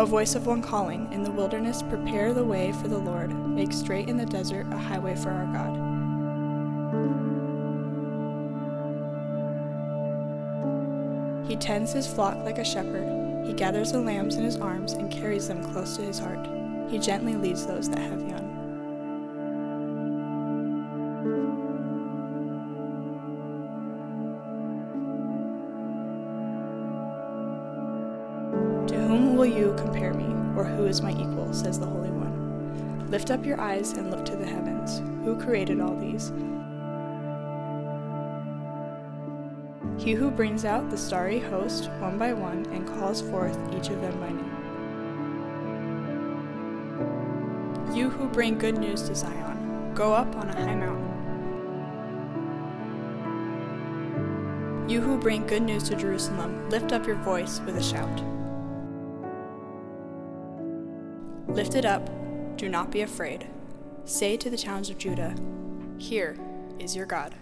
A voice of one calling, In the wilderness, prepare the way for the Lord, make straight in the desert a highway for our God. He tends his flock like a shepherd. He gathers the lambs in his arms and carries them close to his heart. He gently leads those that have young. Says the Holy One? Lift up your eyes and look to the heavens. Who created all these? He who brings out the starry host one by one and calls forth each of them by name. You who bring good news to Zion, go up on a high mountain. You who bring good news to Jerusalem, lift up your voice with a shout. Lift it up, do not be afraid. Say to the towns of Judah, Here is your God.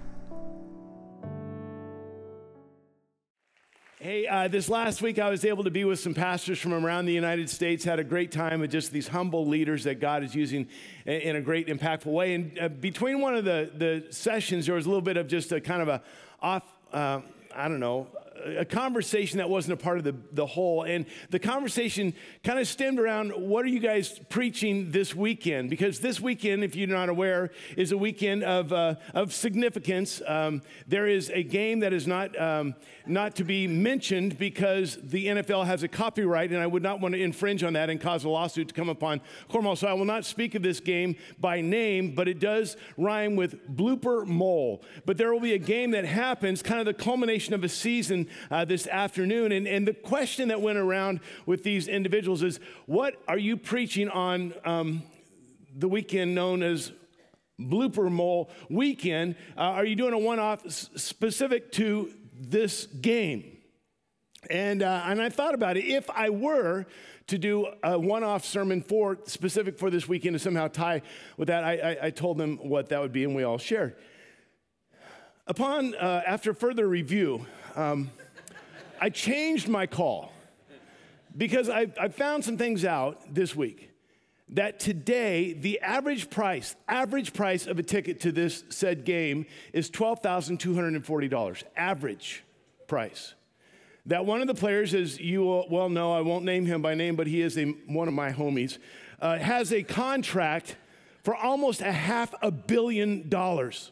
Hey, uh, this last week I was able to be with some pastors from around the United States. Had a great time with just these humble leaders that God is using in a great, impactful way. And uh, between one of the, the sessions, there was a little bit of just a kind of a off, uh, I don't know, a conversation that wasn't a part of the, the whole. And the conversation kind of stemmed around what are you guys preaching this weekend? Because this weekend, if you're not aware, is a weekend of, uh, of significance. Um, there is a game that is not, um, not to be mentioned because the NFL has a copyright, and I would not want to infringe on that and cause a lawsuit to come upon Cornwall. So I will not speak of this game by name, but it does rhyme with blooper mole. But there will be a game that happens, kind of the culmination of a season uh, this afternoon. And, and the question that went around with these individuals is what are you preaching on um, the weekend known as Blooper Mole Weekend? Uh, are you doing a one off s- specific to this game? And, uh, and I thought about it. If I were to do a one off sermon for specific for this weekend to somehow tie with that, I, I, I told them what that would be, and we all shared. Upon, uh, after further review, um, I changed my call because I, I found some things out this week that today the average price average price of a ticket to this said game is $12,240 average price. That one of the players as you well know I won't name him by name but he is a, one of my homies uh, has a contract for almost a half a billion dollars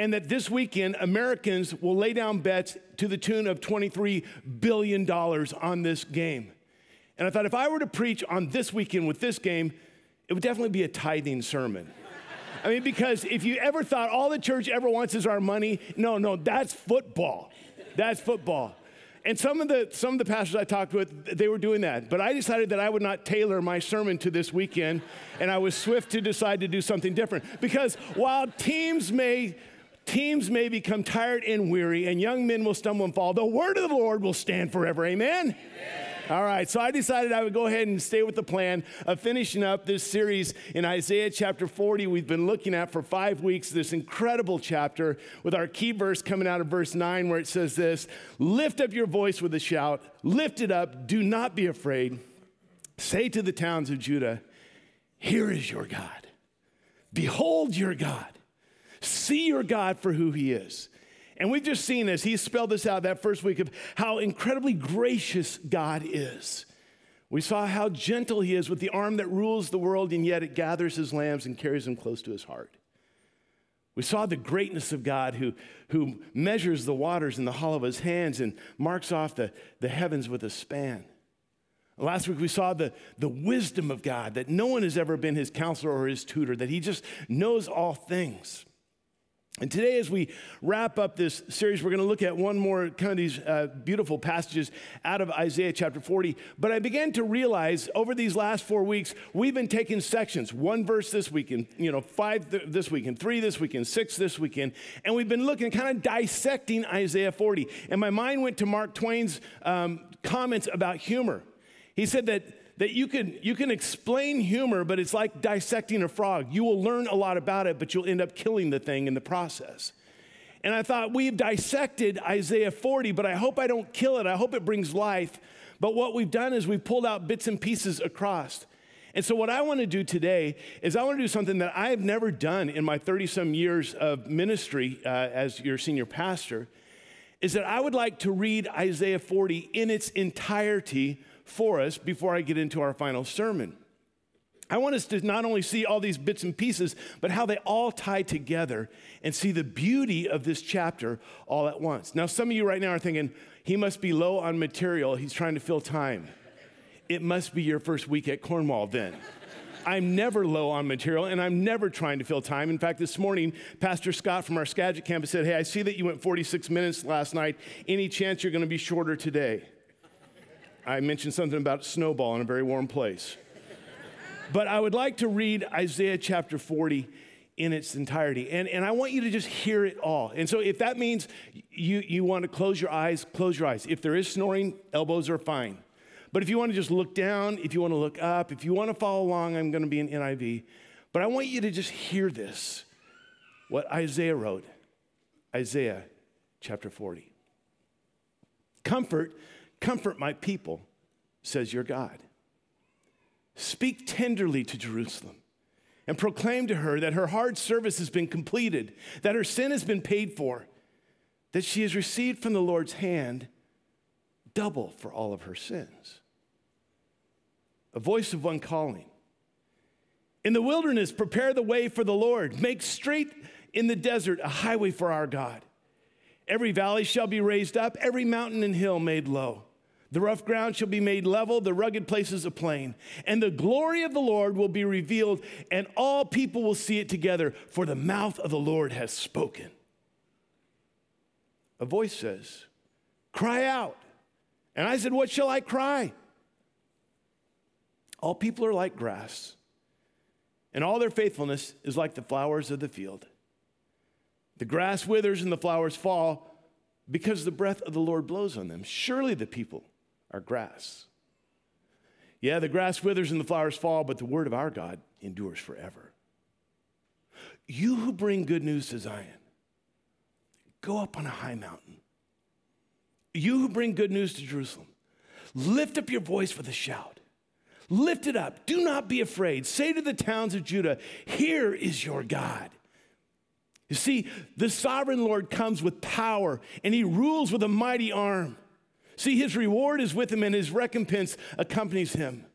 and that this weekend Americans will lay down bets to the tune of $23 billion on this game. And I thought if I were to preach on this weekend with this game, it would definitely be a tithing sermon. I mean, because if you ever thought all the church ever wants is our money, no, no, that's football. That's football. And some of the some of the pastors I talked with, they were doing that. But I decided that I would not tailor my sermon to this weekend, and I was swift to decide to do something different. Because while teams may Teams may become tired and weary, and young men will stumble and fall. The word of the Lord will stand forever. Amen? Amen? All right, so I decided I would go ahead and stay with the plan of finishing up this series in Isaiah chapter 40. We've been looking at for five weeks this incredible chapter with our key verse coming out of verse 9 where it says this Lift up your voice with a shout, lift it up, do not be afraid. Say to the towns of Judah, Here is your God. Behold your God. See your God for who he is. And we've just seen as he spelled this out that first week of how incredibly gracious God is. We saw how gentle he is with the arm that rules the world, and yet it gathers his lambs and carries them close to his heart. We saw the greatness of God who, who measures the waters in the hollow of his hands and marks off the, the heavens with a span. Last week we saw the, the wisdom of God, that no one has ever been his counselor or his tutor, that he just knows all things. And today, as we wrap up this series, we're going to look at one more kind of these uh, beautiful passages out of Isaiah chapter 40. But I began to realize over these last four weeks, we've been taking sections one verse this weekend, you know, five th- this weekend, three this weekend, six this weekend. And we've been looking, kind of dissecting Isaiah 40. And my mind went to Mark Twain's um, comments about humor. He said that that you can, you can explain humor, but it's like dissecting a frog. You will learn a lot about it, but you'll end up killing the thing in the process. And I thought, we've dissected Isaiah 40, but I hope I don't kill it. I hope it brings life But what we've done is we've pulled out bits and pieces across. And so, what I want to do today is I want to do something that I have never done in my 30 some years of ministry uh, as your senior pastor. Is that I would like to read Isaiah 40 in its entirety for us before I get into our final sermon. I want us to not only see all these bits and pieces, but how they all tie together and see the beauty of this chapter all at once. Now, some of you right now are thinking, he must be low on material. He's trying to fill time. It must be your first week at Cornwall then. I'm never low on material and I'm never trying to fill time. In fact, this morning, Pastor Scott from our Skagit campus said, Hey, I see that you went 46 minutes last night. Any chance you're going to be shorter today? I mentioned something about snowball in a very warm place. But I would like to read Isaiah chapter 40 in its entirety. And, and I want you to just hear it all. And so if that means you, you want to close your eyes, close your eyes. If there is snoring, elbows are fine. But if you want to just look down, if you want to look up, if you want to follow along, I'm going to be in NIV. But I want you to just hear this what Isaiah wrote Isaiah chapter 40. Comfort, comfort my people, says your God. Speak tenderly to Jerusalem and proclaim to her that her hard service has been completed, that her sin has been paid for, that she has received from the Lord's hand double for all of her sins. A voice of one calling. In the wilderness, prepare the way for the Lord. Make straight in the desert a highway for our God. Every valley shall be raised up, every mountain and hill made low. The rough ground shall be made level, the rugged places a plain. And the glory of the Lord will be revealed, and all people will see it together, for the mouth of the Lord has spoken. A voice says, Cry out. And I said, What shall I cry? All people are like grass, and all their faithfulness is like the flowers of the field. The grass withers and the flowers fall because the breath of the Lord blows on them. Surely the people are grass. Yeah, the grass withers and the flowers fall, but the word of our God endures forever. You who bring good news to Zion, go up on a high mountain. You who bring good news to Jerusalem, lift up your voice with a shout. Lift it up. Do not be afraid. Say to the towns of Judah, Here is your God. You see, the sovereign Lord comes with power and he rules with a mighty arm. See, his reward is with him and his recompense accompanies him.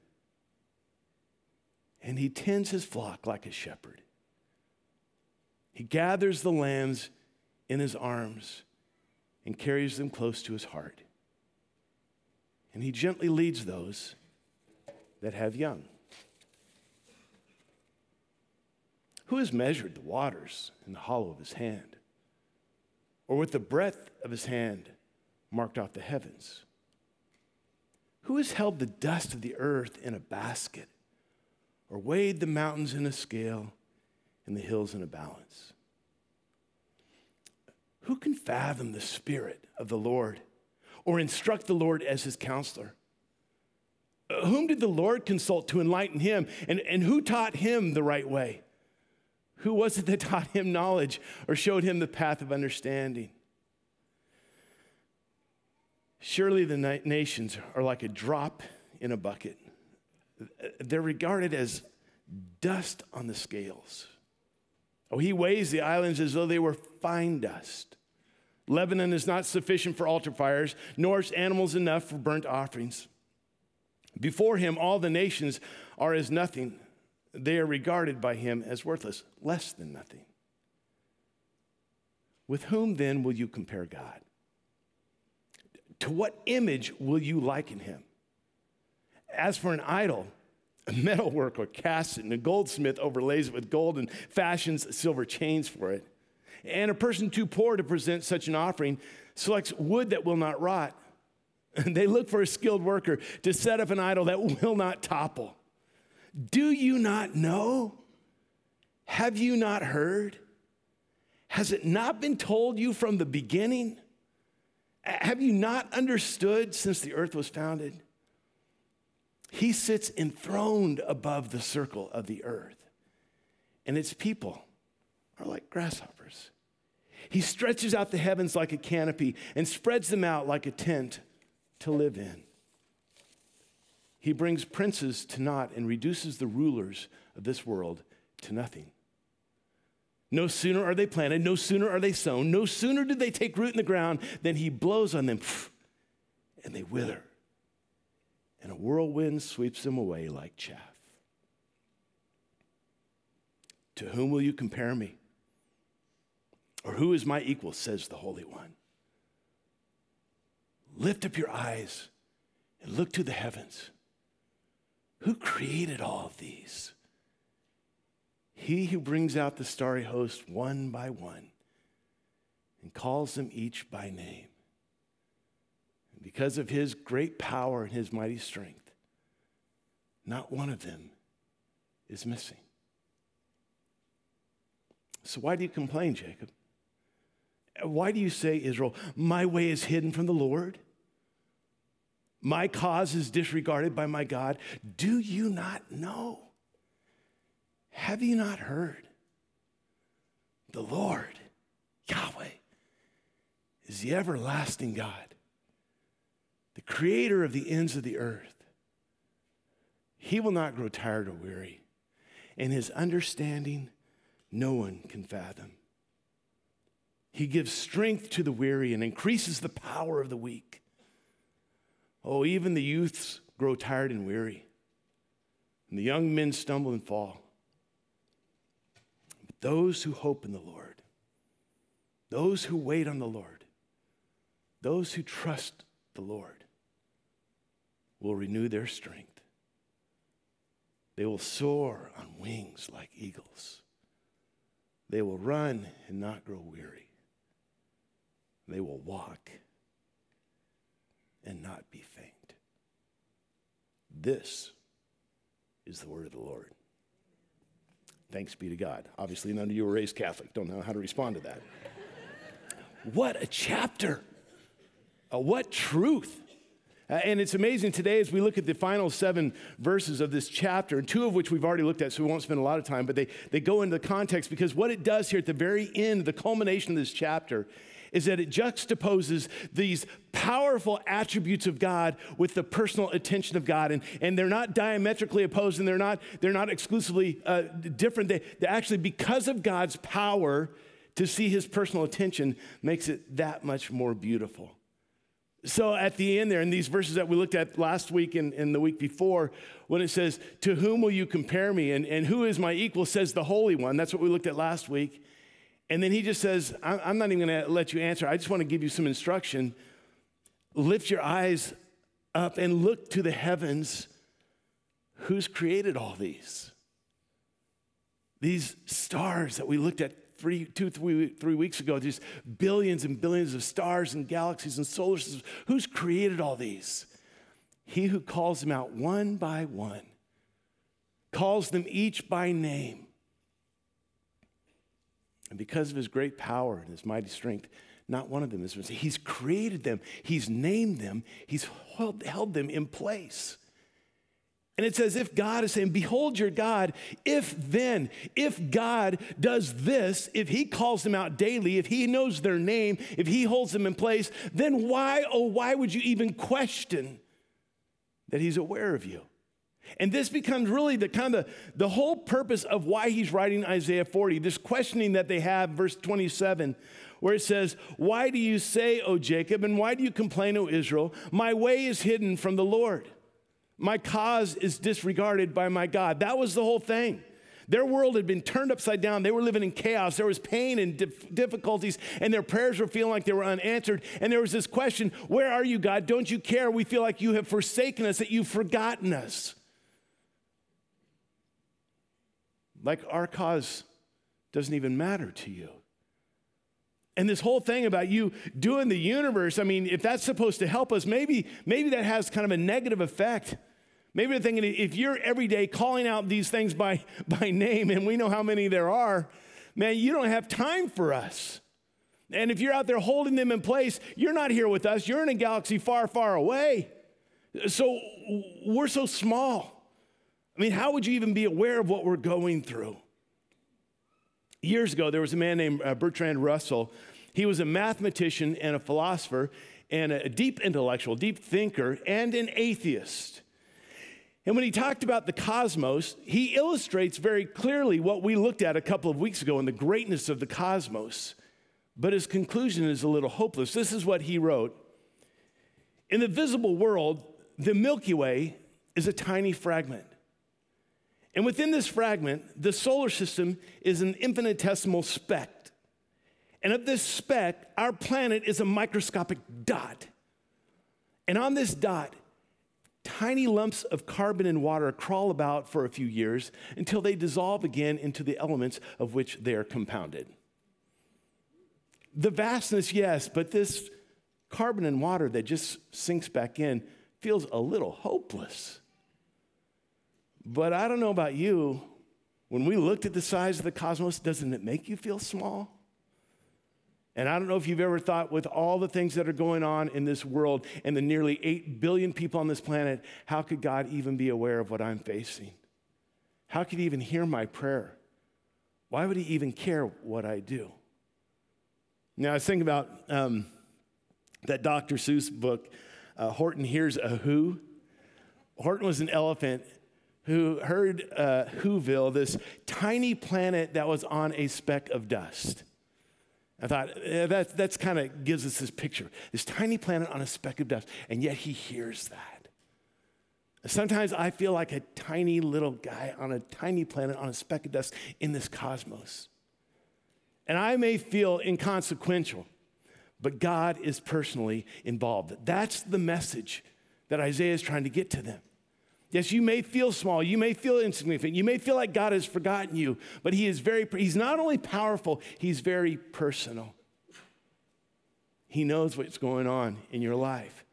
And he tends his flock like a shepherd. He gathers the lambs in his arms and carries them close to his heart. And he gently leads those that have young. Who has measured the waters in the hollow of his hand? Or with the breadth of his hand marked off the heavens? Who has held the dust of the earth in a basket or weighed the mountains in a scale and the hills in a balance? Who can fathom the spirit of the Lord or instruct the Lord as his counselor? Whom did the Lord consult to enlighten him? And, and who taught him the right way? Who was it that taught him knowledge or showed him the path of understanding? Surely the na- nations are like a drop in a bucket. They're regarded as dust on the scales. Oh, he weighs the islands as though they were fine dust. Lebanon is not sufficient for altar fires, nor is animals enough for burnt offerings. Before him, all the nations are as nothing. They are regarded by him as worthless, less than nothing. With whom then will you compare God? To what image will you liken him? As for an idol, a metalworker casts it, and a goldsmith overlays it with gold and fashions silver chains for it. And a person too poor to present such an offering selects wood that will not rot. And they look for a skilled worker to set up an idol that will not topple. Do you not know? Have you not heard? Has it not been told you from the beginning? Have you not understood since the earth was founded? He sits enthroned above the circle of the earth, and its people are like grasshoppers. He stretches out the heavens like a canopy and spreads them out like a tent to live in. He brings princes to naught and reduces the rulers of this world to nothing. No sooner are they planted, no sooner are they sown, no sooner do they take root in the ground than he blows on them and they wither. And a whirlwind sweeps them away like chaff. To whom will you compare me? Or who is my equal, says the Holy One? Lift up your eyes and look to the heavens. Who created all of these? He who brings out the starry host one by one and calls them each by name. And because of his great power and his mighty strength, not one of them is missing. So, why do you complain, Jacob? Why do you say, Israel, my way is hidden from the Lord? My cause is disregarded by my God. Do you not know? Have you not heard? The Lord, Yahweh, is the everlasting God, the creator of the ends of the earth. He will not grow tired or weary, and his understanding no one can fathom. He gives strength to the weary and increases the power of the weak. Oh, even the youths grow tired and weary, and the young men stumble and fall. Those who hope in the Lord, those who wait on the Lord, those who trust the Lord will renew their strength. They will soar on wings like eagles. They will run and not grow weary. They will walk and not be faint. This is the word of the Lord. Thanks be to God. Obviously, none of you were raised Catholic, don't know how to respond to that. what a chapter! Uh, what truth! Uh, and it's amazing today as we look at the final seven verses of this chapter, and two of which we've already looked at, so we won't spend a lot of time, but they, they go into the context because what it does here at the very end, the culmination of this chapter, is that it juxtaposes these powerful attributes of God with the personal attention of God. And, and they're not diametrically opposed and they're not, they're not exclusively uh, different. They, they actually, because of God's power to see his personal attention, makes it that much more beautiful. So at the end there, in these verses that we looked at last week and, and the week before, when it says, To whom will you compare me? And, and who is my equal, says the Holy One. That's what we looked at last week. And then he just says, I'm not even going to let you answer. I just want to give you some instruction. Lift your eyes up and look to the heavens. Who's created all these? These stars that we looked at three, two, three, three weeks ago, these billions and billions of stars and galaxies and solar systems. Who's created all these? He who calls them out one by one, calls them each by name and because of his great power and his mighty strength, not one of them is missing. He's created them, he's named them, he's held, held them in place. And it's as if God is saying, Behold your God. If then, if God does this, if He calls them out daily, if He knows their name, if He holds them in place, then why, oh, why would you even question that He's aware of you? And this becomes really the kind of the whole purpose of why he's writing Isaiah 40. This questioning that they have, verse 27, where it says, Why do you say, O Jacob, and why do you complain, O Israel? My way is hidden from the Lord. My cause is disregarded by my God. That was the whole thing. Their world had been turned upside down. They were living in chaos. There was pain and dif- difficulties, and their prayers were feeling like they were unanswered. And there was this question Where are you, God? Don't you care? We feel like you have forsaken us, that you've forgotten us. Like our cause doesn't even matter to you. And this whole thing about you doing the universe, I mean, if that's supposed to help us, maybe, maybe that has kind of a negative effect. Maybe they're thinking if you're every day calling out these things by, by name, and we know how many there are, man, you don't have time for us. And if you're out there holding them in place, you're not here with us. You're in a galaxy far, far away. So we're so small. I mean, how would you even be aware of what we're going through? Years ago, there was a man named uh, Bertrand Russell. He was a mathematician and a philosopher and a deep intellectual, deep thinker, and an atheist. And when he talked about the cosmos, he illustrates very clearly what we looked at a couple of weeks ago in the greatness of the cosmos. But his conclusion is a little hopeless. This is what he wrote In the visible world, the Milky Way is a tiny fragment. And within this fragment, the solar system is an infinitesimal speck. And of this speck, our planet is a microscopic dot. And on this dot, tiny lumps of carbon and water crawl about for a few years until they dissolve again into the elements of which they are compounded. The vastness, yes, but this carbon and water that just sinks back in feels a little hopeless. But I don't know about you. When we looked at the size of the cosmos, doesn't it make you feel small? And I don't know if you've ever thought, with all the things that are going on in this world and the nearly 8 billion people on this planet, how could God even be aware of what I'm facing? How could He even hear my prayer? Why would He even care what I do? Now, I was thinking about um, that Dr. Seuss book, uh, Horton Hears a Who. Horton was an elephant who heard uh, Whoville, this tiny planet that was on a speck of dust. I thought eh, that that's kind of gives us this picture this tiny planet on a speck of dust, and yet he hears that. Sometimes I feel like a tiny little guy on a tiny planet on a speck of dust in this cosmos. And I may feel inconsequential, but God is personally involved. That's the message that Isaiah is trying to get to them. Yes, you may feel small, you may feel insignificant, you may feel like God has forgotten you, but he is very he's not only powerful, he's very personal. He knows what's going on in your life.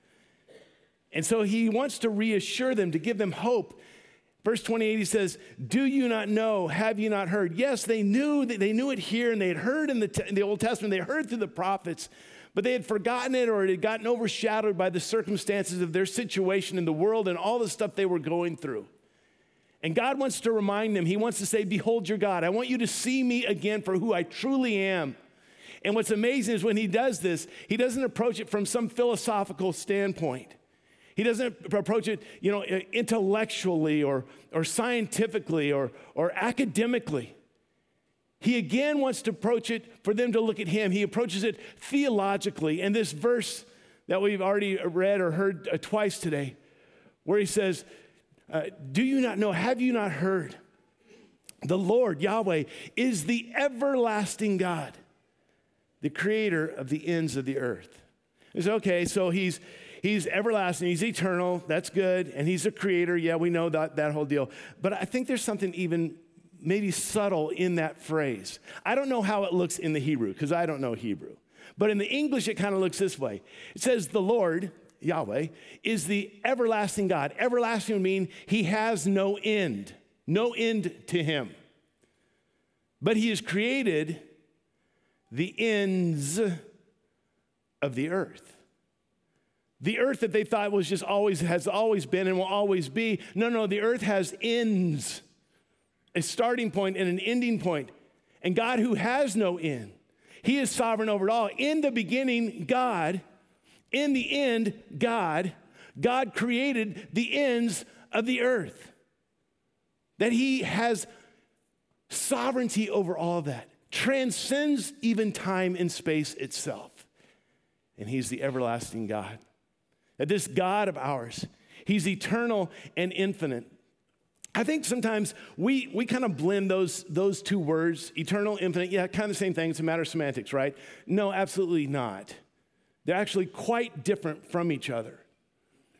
And so he wants to reassure them, to give them hope Verse 28, he says, Do you not know? Have you not heard? Yes, they knew they knew it here and they had heard in the, in the Old Testament, they heard through the prophets, but they had forgotten it or it had gotten overshadowed by the circumstances of their situation in the world and all the stuff they were going through. And God wants to remind them, He wants to say, Behold your God. I want you to see me again for who I truly am. And what's amazing is when He does this, He doesn't approach it from some philosophical standpoint. He doesn't approach it, you know, intellectually or, or scientifically or, or academically. He again wants to approach it for them to look at him. He approaches it theologically. And this verse that we've already read or heard uh, twice today, where he says, uh, Do you not know? Have you not heard? The Lord, Yahweh, is the everlasting God, the creator of the ends of the earth. It's okay, so he's He's everlasting, He's eternal. That's good. And He's a creator. Yeah, we know that, that whole deal. But I think there's something even maybe subtle in that phrase. I don't know how it looks in the Hebrew because I don't know Hebrew. But in the English, it kind of looks this way it says, The Lord, Yahweh, is the everlasting God. Everlasting would mean He has no end, no end to Him. But He has created the ends of the earth. The earth that they thought was just always, has always been and will always be. No, no, the earth has ends, a starting point and an ending point. And God, who has no end, He is sovereign over it all. In the beginning, God, in the end, God, God created the ends of the earth. That He has sovereignty over all that, transcends even time and space itself. And He's the everlasting God. That this God of ours, He's eternal and infinite. I think sometimes we, we kind of blend those, those two words, eternal, infinite. Yeah, kind of the same thing. It's a matter of semantics, right? No, absolutely not. They're actually quite different from each other.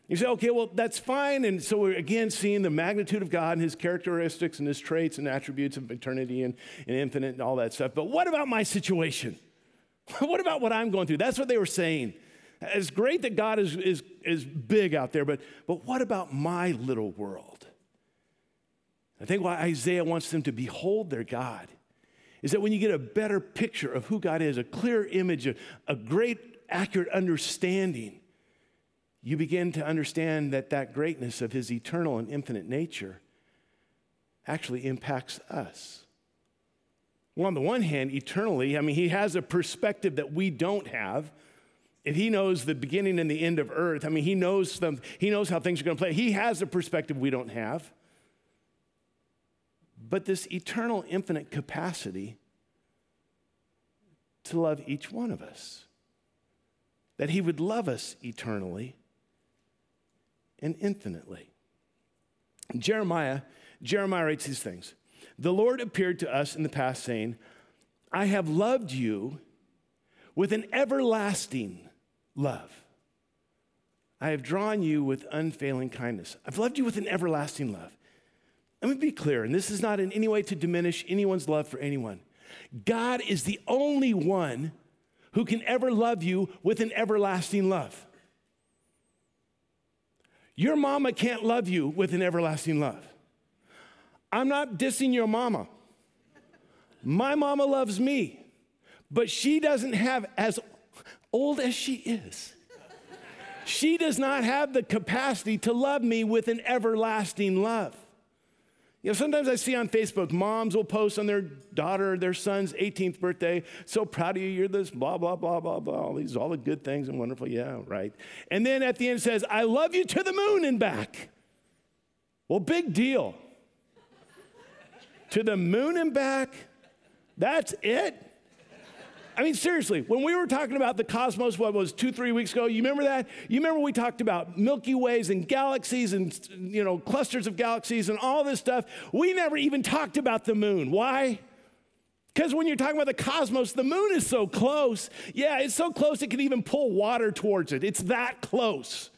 You say, okay, well, that's fine. And so we're again seeing the magnitude of God and his characteristics and his traits and attributes of eternity and, and infinite and all that stuff. But what about my situation? what about what I'm going through? That's what they were saying. It's great that God is, is, is big out there, but, but what about my little world? I think why Isaiah wants them to behold their God is that when you get a better picture of who God is, a clear image, a, a great, accurate understanding, you begin to understand that that greatness of his eternal and infinite nature actually impacts us. Well, on the one hand, eternally, I mean, he has a perspective that we don't have if he knows the beginning and the end of earth, I mean, he knows them, he knows how things are going to play. He has a perspective we don't have. But this eternal, infinite capacity to love each one of us, that he would love us eternally and infinitely. Jeremiah, Jeremiah writes these things. The Lord appeared to us in the past saying, I have loved you with an everlasting love. I have drawn you with unfailing kindness. I've loved you with an everlasting love. Let me be clear, and this is not in any way to diminish anyone's love for anyone. God is the only one who can ever love you with an everlasting love. Your mama can't love you with an everlasting love. I'm not dissing your mama. My mama loves me, but she doesn't have, as old as she is, she does not have the capacity to love me with an everlasting love. You know, sometimes I see on Facebook, moms will post on their daughter, their son's 18th birthday, so proud of you, you're this, blah, blah, blah, blah, blah, all these, all the good things and wonderful, yeah, right. And then at the end says, I love you to the moon and back. Well, big deal. to the moon and back, that's it. I mean, seriously, when we were talking about the cosmos, what was two, three weeks ago, you remember that? You remember we talked about Milky Ways and galaxies and, you know, clusters of galaxies and all this stuff? We never even talked about the moon. Why? Because when you're talking about the cosmos, the moon is so close. Yeah, it's so close it can even pull water towards it. It's that close.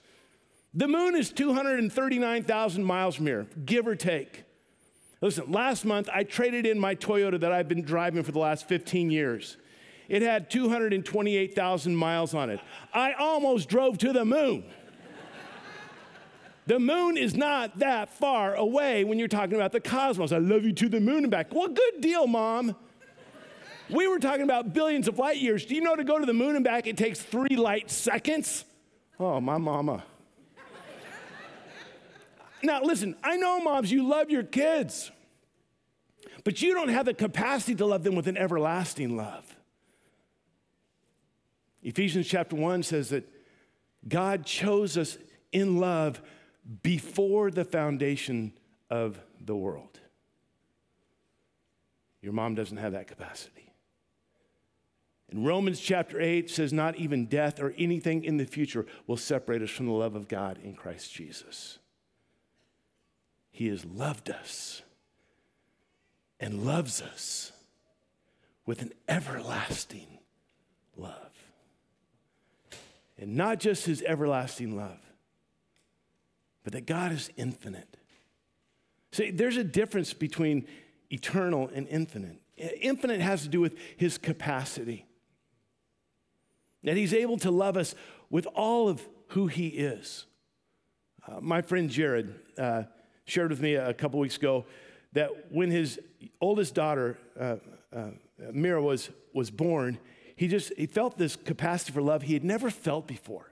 The moon is 239,000 miles from here, give or take. Listen, last month I traded in my Toyota that I've been driving for the last 15 years. It had 228,000 miles on it. I almost drove to the moon. The moon is not that far away when you're talking about the cosmos. I love you to the moon and back. Well, good deal, mom. We were talking about billions of light years. Do you know to go to the moon and back, it takes three light seconds? Oh, my mama. now, listen, I know, moms, you love your kids, but you don't have the capacity to love them with an everlasting love. Ephesians chapter 1 says that God chose us in love before the foundation of the world. Your mom doesn't have that capacity. And Romans chapter 8 says, Not even death or anything in the future will separate us from the love of God in Christ Jesus. He has loved us and loves us with an everlasting love. And not just his everlasting love, but that God is infinite. See, there's a difference between eternal and infinite. Infinite has to do with his capacity. That he's able to love us with all of who he is. Uh, my friend Jared uh, shared with me a couple weeks ago that when his oldest daughter, uh, uh Mira, was, was born, he just he felt this capacity for love he had never felt before.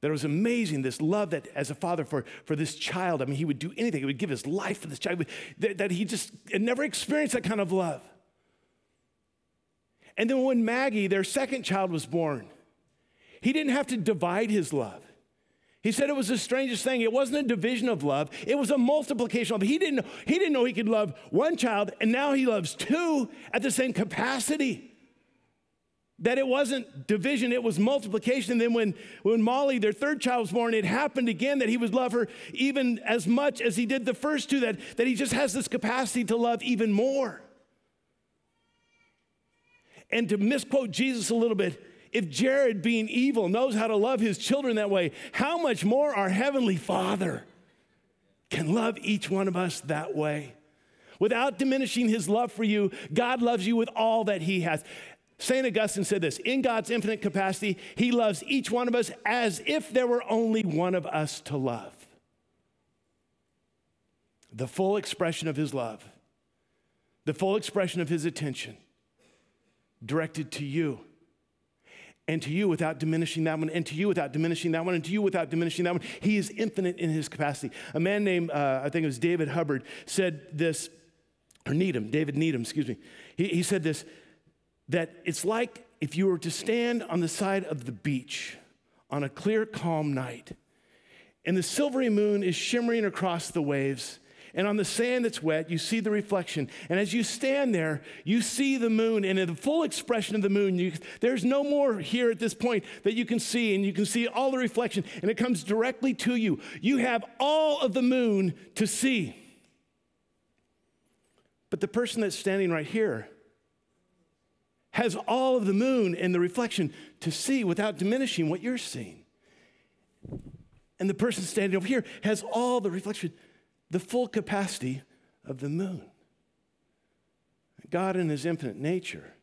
That it was amazing, this love that as a father for, for this child, I mean, he would do anything. He would give his life for this child, that, that he just had never experienced that kind of love. And then when Maggie, their second child, was born, he didn't have to divide his love. He said it was the strangest thing. It wasn't a division of love, it was a multiplication of love. He didn't, he didn't know he could love one child, and now he loves two at the same capacity that it wasn't division, it was multiplication. And then when, when Molly, their third child, was born, it happened again that he would love her even as much as he did the first two, that, that he just has this capacity to love even more. And to misquote Jesus a little bit, if Jared, being evil, knows how to love his children that way, how much more our Heavenly Father can love each one of us that way? Without diminishing his love for you, God loves you with all that he has. St. Augustine said this In God's infinite capacity, He loves each one of us as if there were only one of us to love. The full expression of His love, the full expression of His attention directed to you. And to you without diminishing that one, and to you without diminishing that one, and to you without diminishing that one. He is infinite in his capacity. A man named, uh, I think it was David Hubbard, said this, or Needham, David Needham, excuse me. He, he said this that it's like if you were to stand on the side of the beach on a clear, calm night, and the silvery moon is shimmering across the waves, and on the sand that's wet, you see the reflection. And as you stand there, you see the moon, and in the full expression of the moon, you, there's no more here at this point that you can see, and you can see all the reflection, and it comes directly to you. You have all of the moon to see. But the person that's standing right here has all of the moon and the reflection to see without diminishing what you're seeing. And the person standing over here has all the reflection, the full capacity of the moon. God, in his infinite nature,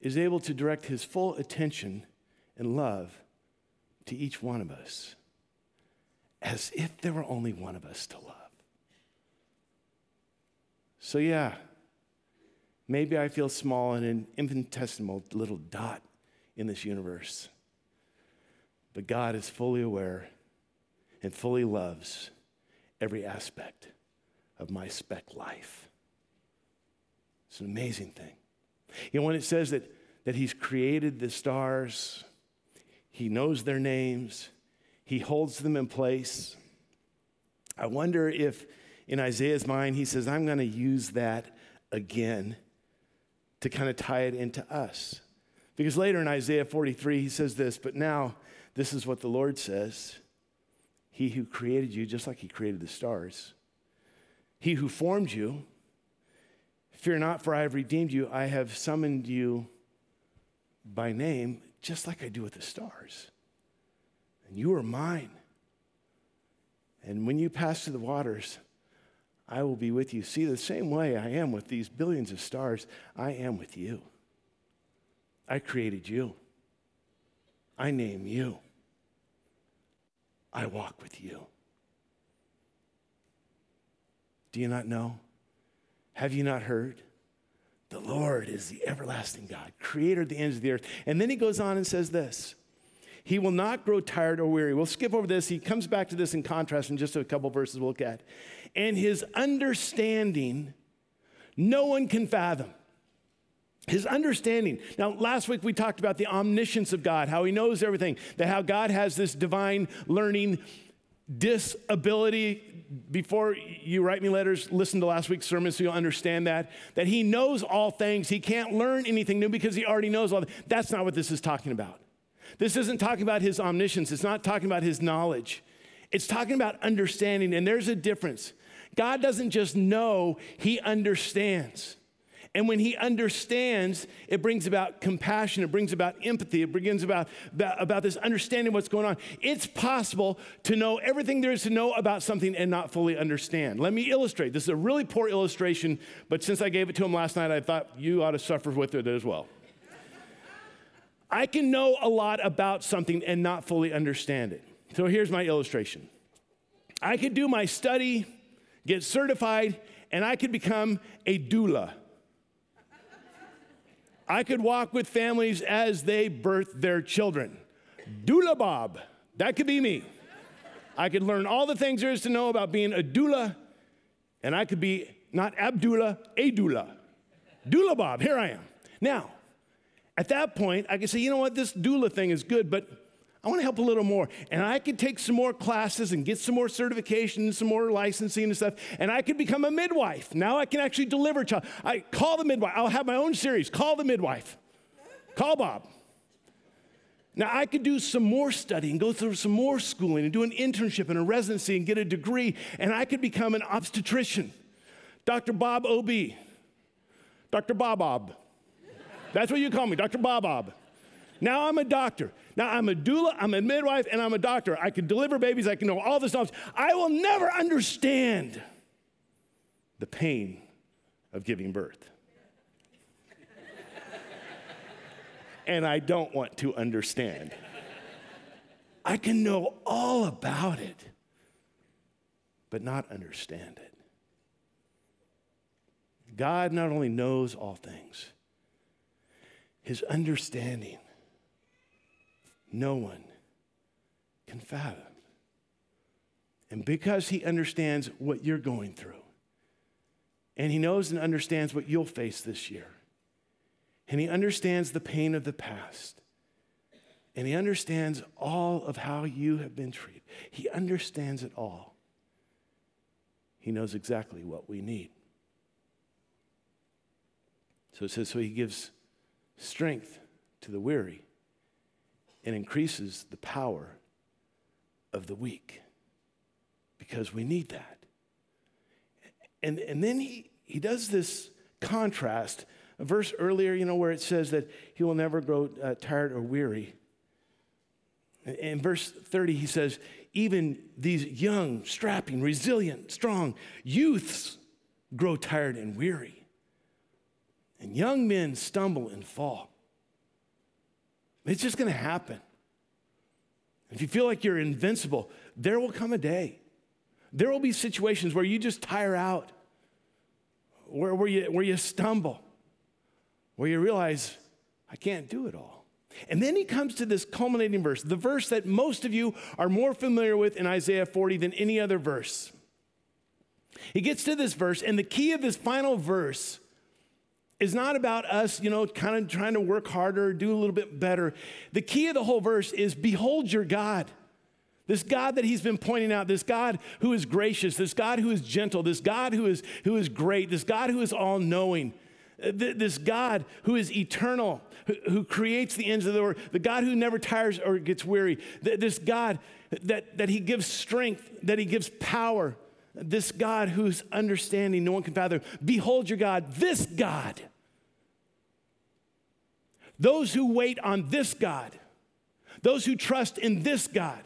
is able to direct his full attention and love to each one of us as if there were only one of us to love. So, yeah, maybe I feel small and an infinitesimal little dot in this universe. But God is fully aware and fully loves every aspect of my speck life. It's an amazing thing. You know, when it says that, that He's created the stars, He knows their names, He holds them in place. I wonder if in Isaiah's mind, he says, I'm going to use that again to kind of tie it into us. Because later in Isaiah 43, he says this, but now this is what the Lord says He who created you, just like He created the stars, He who formed you, fear not, for I have redeemed you. I have summoned you by name, just like I do with the stars. And you are mine. And when you pass through the waters, I will be with you. See, the same way I am with these billions of stars, I am with you. I created you. I name you. I walk with you. Do you not know? Have you not heard? The Lord is the everlasting God, creator of the ends of the earth. And then he goes on and says this He will not grow tired or weary. We'll skip over this. He comes back to this in contrast in just a couple verses we'll look at and his understanding, no one can fathom. His understanding. Now, last week we talked about the omniscience of God, how he knows everything, that how God has this divine learning disability. Before you write me letters, listen to last week's sermon so you'll understand that. That he knows all things. He can't learn anything new because he already knows all. That's not what this is talking about. This isn't talking about his omniscience. It's not talking about his knowledge. It's talking about understanding, and there's a difference. God doesn't just know, He understands. And when he understands, it brings about compassion, it brings about empathy, it brings about, about, about, this understanding what's going on. It's possible to know everything there is to know about something and not fully understand. Let me illustrate. This is a really poor illustration, but since I gave it to him last night, I thought you ought to suffer with it as well. I can know a lot about something and not fully understand it. So here's my illustration I could do my study get certified, and I could become a doula. I could walk with families as they birth their children. Doula Bob, that could be me. I could learn all the things there is to know about being a doula, and I could be not Abdullah, a doula. Doula Bob, here I am. Now, at that point, I could say, you know what, this doula thing is good, but I want to help a little more. And I could take some more classes and get some more certifications, some more licensing and stuff, and I could become a midwife. Now I can actually deliver child. I call the midwife. I'll have my own series. Call the midwife. Call Bob. Now I could do some more study and go through some more schooling and do an internship and a residency and get a degree, and I could become an obstetrician. Dr. Bob OB. Dr. Bob Bob. That's what you call me, Dr. Bob Bob. Now I'm a doctor. Now I'm a doula, I'm a midwife, and I'm a doctor. I can deliver babies, I can know all the stuff. I will never understand the pain of giving birth. and I don't want to understand. I can know all about it, but not understand it. God not only knows all things, his understanding no one can fathom. And because he understands what you're going through, and he knows and understands what you'll face this year, and he understands the pain of the past. And he understands all of how you have been treated. He understands it all. He knows exactly what we need. So it says, so he gives strength to the weary and increases the power of the weak because we need that. And, and then he, he does this contrast. A verse earlier, you know, where it says that he will never grow uh, tired or weary. In verse 30, he says, even these young, strapping, resilient, strong youths grow tired and weary. And young men stumble and fall. It's just going to happen. If you feel like you're invincible, there will come a day. There will be situations where you just tire out, where, where, you, where you stumble, where you realize, I can't do it all. And then he comes to this culminating verse, the verse that most of you are more familiar with in Isaiah 40 than any other verse. He gets to this verse, and the key of this final verse is not about us, you know, kind of trying to work harder, do a little bit better. The key of the whole verse is behold your God. This God that he's been pointing out, this God who is gracious, this God who is gentle, this God who is, who is great, this God who is all knowing, uh, this God who is eternal, who, who creates the ends of the earth, the God who never tires or gets weary, this God that, that he gives strength, that he gives power, this God whose understanding no one can fathom. Behold your God, this God. Those who wait on this God, those who trust in this God,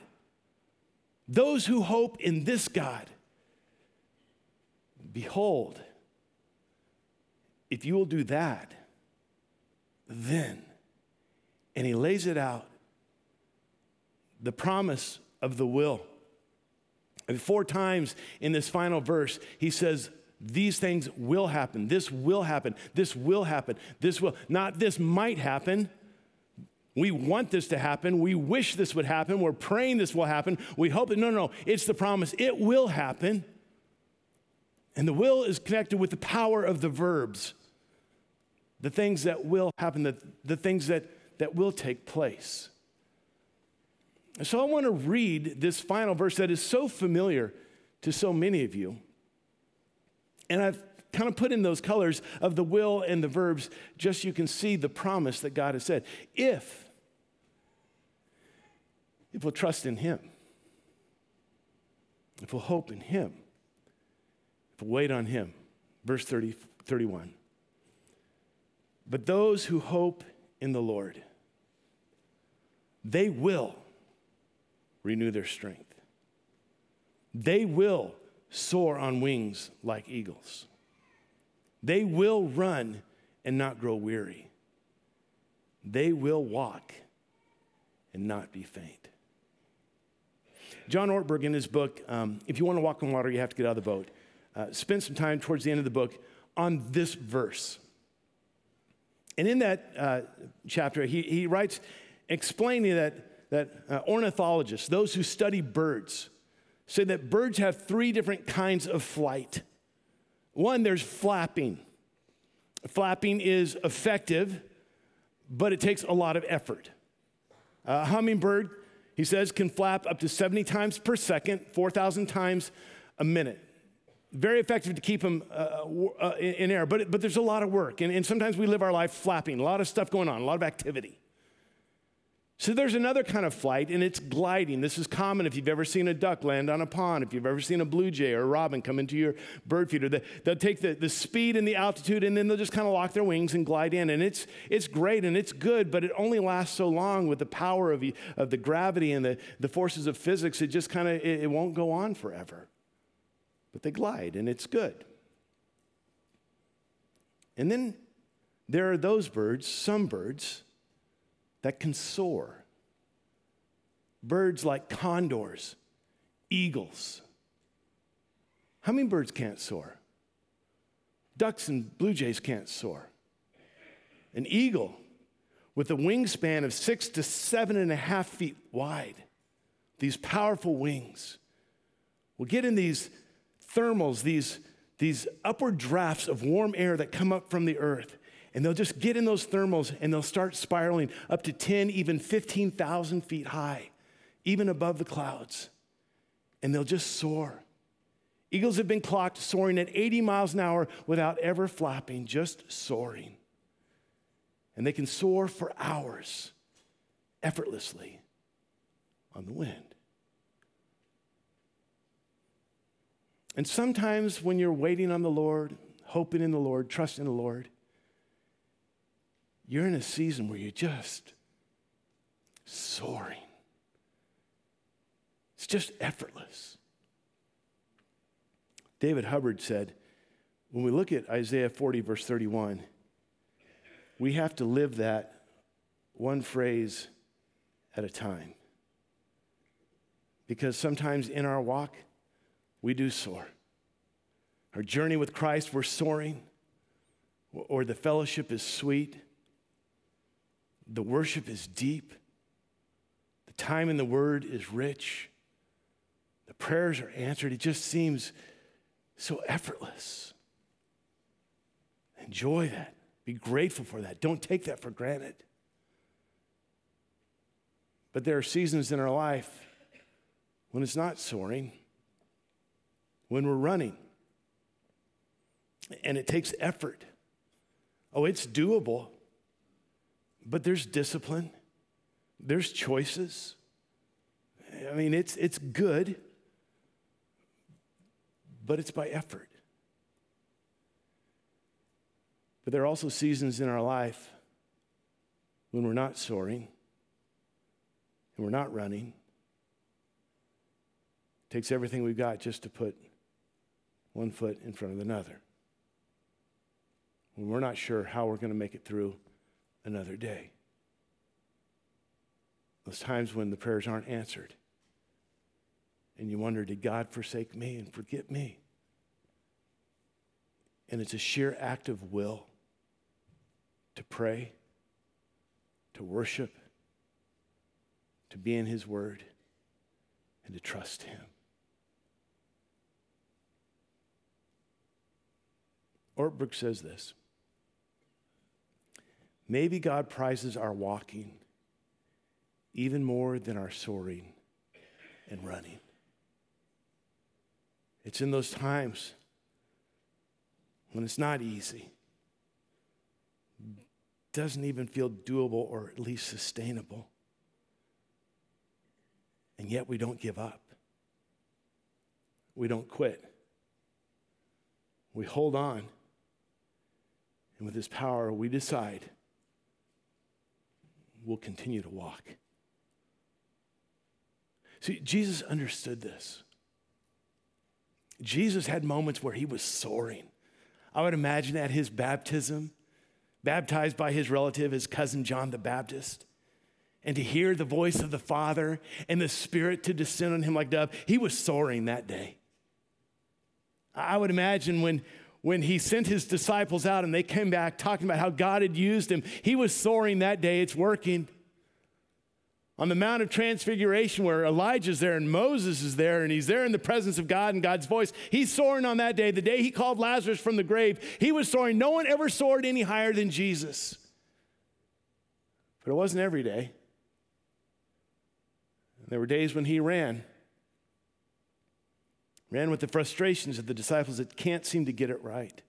those who hope in this God, behold, if you will do that, then, and he lays it out, the promise of the will. And four times in this final verse, he says, These things will happen. This will happen. This will happen. This will. Not this might happen. We want this to happen. We wish this would happen. We're praying this will happen. We hope that, no, no, no, it's the promise. It will happen. And the will is connected with the power of the verbs, the things that will happen, the, the things that, that will take place. So I want to read this final verse that is so familiar to so many of you. And I've kind of put in those colors of the will and the verbs just so you can see the promise that God has said. If, if we'll trust in Him, if we'll hope in Him, if we'll wait on Him. Verse 30, 31. But those who hope in the Lord, they will renew their strength. They will soar on wings like eagles. They will run and not grow weary. They will walk and not be faint. John Ortberg, in his book, um, If You Want to Walk on Water, You Have to Get Out of the Boat, uh, spent some time towards the end of the book on this verse. And in that uh, chapter, he, he writes explaining that that uh, ornithologists, those who study birds, say that birds have three different kinds of flight. One, there's flapping. Flapping is effective, but it takes a lot of effort. A hummingbird, he says, can flap up to 70 times per second, 4,000 times a minute. Very effective to keep them uh, uh, in air, but, but there's a lot of work. And, and sometimes we live our life flapping, a lot of stuff going on, a lot of activity. So there's another kind of flight, and it's gliding. This is common if you've ever seen a duck land on a pond, if you've ever seen a blue jay or a robin come into your bird feeder. They'll take the, the speed and the altitude, and then they'll just kind of lock their wings and glide in. And it's, it's great and it's good, but it only lasts so long with the power of, of the gravity and the, the forces of physics. It just kind of, it, it won't go on forever. But they glide, and it's good. And then there are those birds, some birds, that can soar. Birds like condors, eagles. Hummingbirds can't soar. Ducks and blue jays can't soar. An eagle with a wingspan of six to seven and a half feet wide, these powerful wings, will get in these thermals, these, these upward drafts of warm air that come up from the earth And they'll just get in those thermals and they'll start spiraling up to 10, even 15,000 feet high, even above the clouds. And they'll just soar. Eagles have been clocked soaring at 80 miles an hour without ever flapping, just soaring. And they can soar for hours effortlessly on the wind. And sometimes when you're waiting on the Lord, hoping in the Lord, trusting the Lord, you're in a season where you're just soaring. It's just effortless. David Hubbard said, when we look at Isaiah 40, verse 31, we have to live that one phrase at a time. Because sometimes in our walk, we do soar. Our journey with Christ, we're soaring, or the fellowship is sweet, the worship is deep, the time in the Word is rich, the prayers are answered. It just seems so effortless. Enjoy that. Be grateful for that. Don't take that for granted. But there are seasons in our life when it's not soaring when we're running. And it takes effort. Oh, it's doable, but there's discipline, there's choices. I mean, it's, it's good, but it's by effort. But there are also seasons in our life when we're not soaring and we're not running. It takes everything we've got just to put one foot in front of another. When we're not sure how we're going to make it through another day. Those times when the prayers aren't answered. And you wonder, did God forsake me and forget me? And it's a sheer act of will to pray, to worship, to be in His Word, and to trust Him. Ortberg says this Maybe God prizes our walking even more than our soaring and running. It's in those times when it's not easy, doesn't even feel doable or at least sustainable. And yet we don't give up. We don't quit. We hold on. And with His power, we decide we'll continue to walk. See, Jesus understood this. Jesus had moments where he was soaring. I would imagine at his baptism, baptized by his relative, his cousin John the Baptist, and to hear the voice of the Father and the Spirit to descend on him like dove, he was soaring that day. I would imagine when, when he sent his disciples out and they came back talking about how God had used him, he was soaring that day. It's working. On the Mount of Transfiguration, where Elijah's there and Moses is there, and he's there in the presence of God and God's voice, he's soaring on that day. The day he called Lazarus from the grave, he was soaring. No one ever soared any higher than Jesus. But it wasn't every day. There were days when he ran ran with the frustrations of the disciples that can't seem to get it right.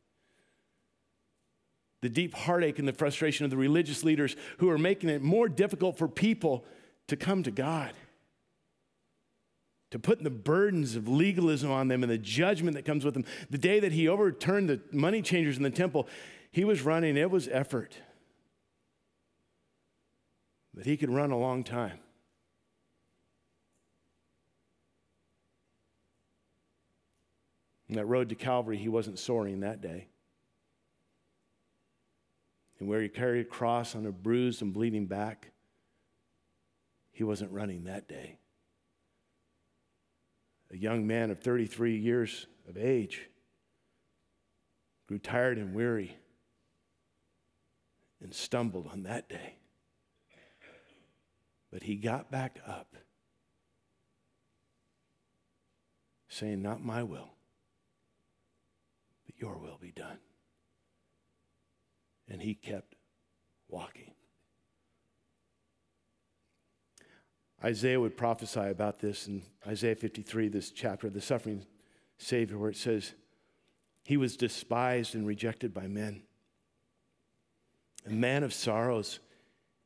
The deep heartache and the frustration of the religious leaders who are making it more difficult for people to come to God, to put the burdens of legalism on them and the judgment that comes with them. The day that he overturned the money changers in the temple, he was running, it was effort. But he could run a long time. On that road to Calvary, he wasn't soaring that day. And where he carried a cross on a bruised and bleeding back, he wasn't running that day. A young man of 33 years of age grew tired and weary and stumbled on that day. But he got back up, saying, Not my will, your will be done. and he kept walking. Isaiah would prophesy about this in Isaiah 53, this chapter of the suffering Savior, where it says, He was despised and rejected by men, a man of sorrows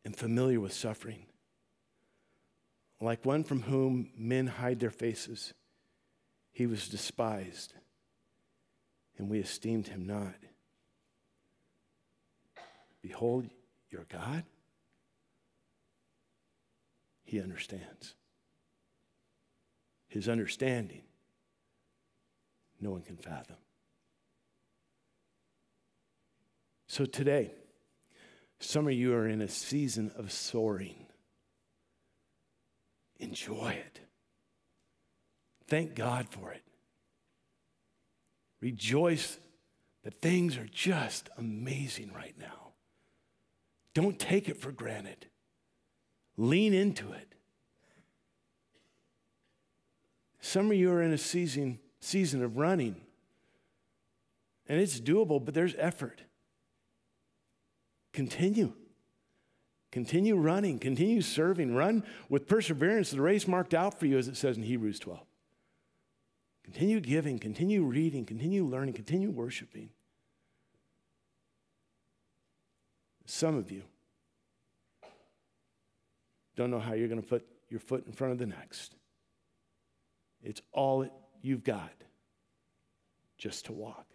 and familiar with suffering. Like one from whom men hide their faces, he was despised, and we esteemed him not. Behold, your God he understands. His understanding, no one can fathom. So today, some of you are in a season of soaring. Enjoy it. Thank God for it. Rejoice that things are just amazing right now. Don't take it for granted. Lean into it. Some of you are in a season, season of running, and it's doable, but there's effort. Continue. Continue running, continue serving. Run with perseverance the race marked out for you, as it says in Hebrews 12. Continue giving, continue reading, continue learning, continue worshiping. Some of you don't know how you're going to put your foot in front of the next. It's all you've got just to walk.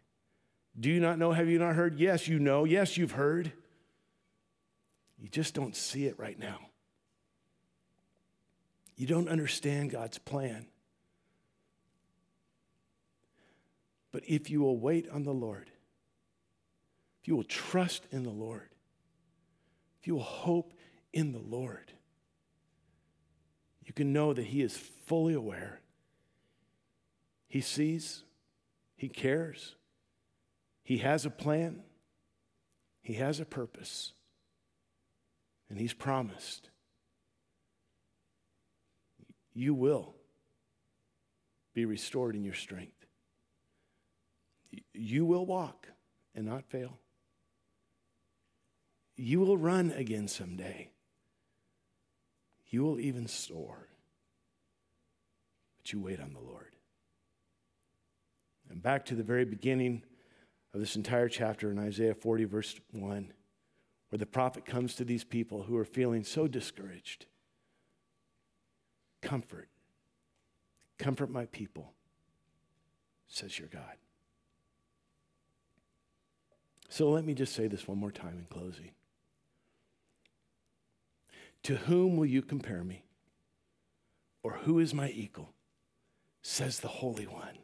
Do you not know? Have you not heard? Yes, you know. Yes, you've heard. You just don't see it right now. You don't understand God's plan. But if you will wait on the Lord, if you will trust in the Lord, if you will hope in the Lord, you can know that He is fully aware. He sees, He cares, He has a plan, He has a purpose, and He's promised. You will be restored in your strength. You will walk and not fail. You will run again someday. You will even soar. But you wait on the Lord. And back to the very beginning of this entire chapter in Isaiah 40, verse 1, where the prophet comes to these people who are feeling so discouraged. Comfort. Comfort my people, says your God. So let me just say this one more time in closing. To whom will you compare me? Or who is my equal? Says the Holy One.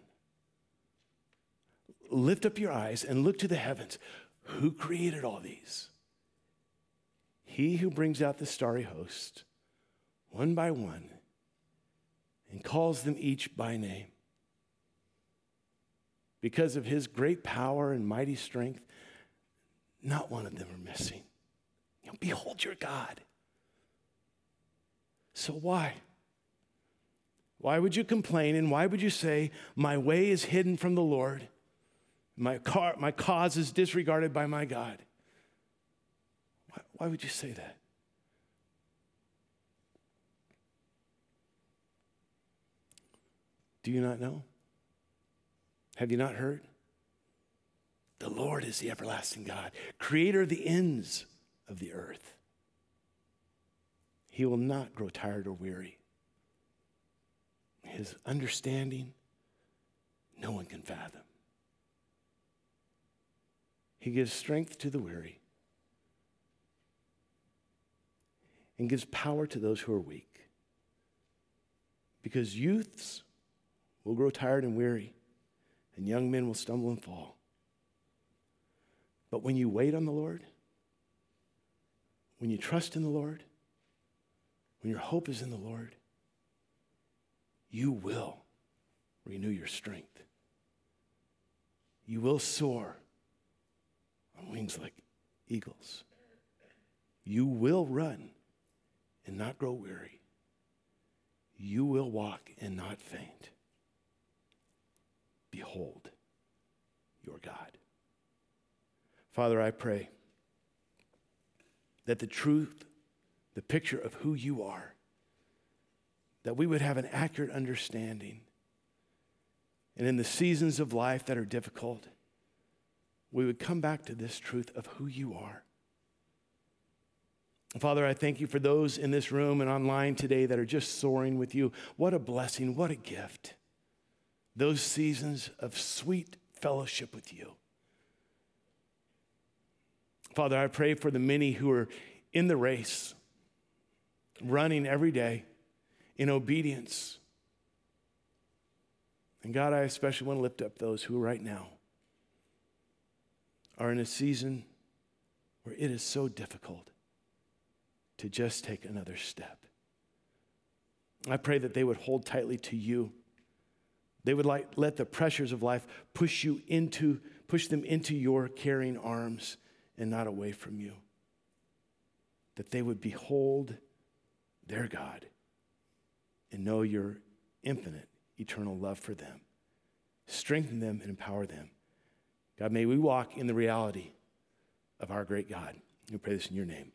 Lift up your eyes and look to the heavens. Who created all these? He who brings out the starry host, one by one, and calls them each by name. Because of his great power and mighty strength, not one of them are missing. You know, behold your God. So why? Why would you complain and why would you say, My way is hidden from the Lord? My, car, my cause is disregarded by my God. Why, why would you say that? Do you not know? Have you not heard? The Lord is the everlasting God, creator of the ends of the earth. He will not grow tired or weary. His understanding, no one can fathom. He gives strength to the weary and gives power to those who are weak. Because youths will grow tired and weary, and young men will stumble and fall. But when you wait on the Lord, when you trust in the Lord, when your hope is in the Lord, you will renew your strength. You will soar on wings like eagles. You will run and not grow weary. You will walk and not faint. Behold your God. Father, I pray that the truth, the picture of who you are, that we would have an accurate understanding. And in the seasons of life that are difficult, we would come back to this truth of who you are. Father, I thank you for those in this room and online today that are just soaring with you. What a blessing, what a gift. Those seasons of sweet fellowship with you. Father, I pray for the many who are in the race, running every day in obedience. And God, I especially want to lift up those who right now are in a season where it is so difficult to just take another step. I pray that they would hold tightly to you. They would like, let the pressures of life push you into, push them into your caring arms and not away from you. That they would behold their God and know your infinite, eternal love for them. Strengthen them and empower them. God, may we walk in the reality of our great God. We pray this in your name.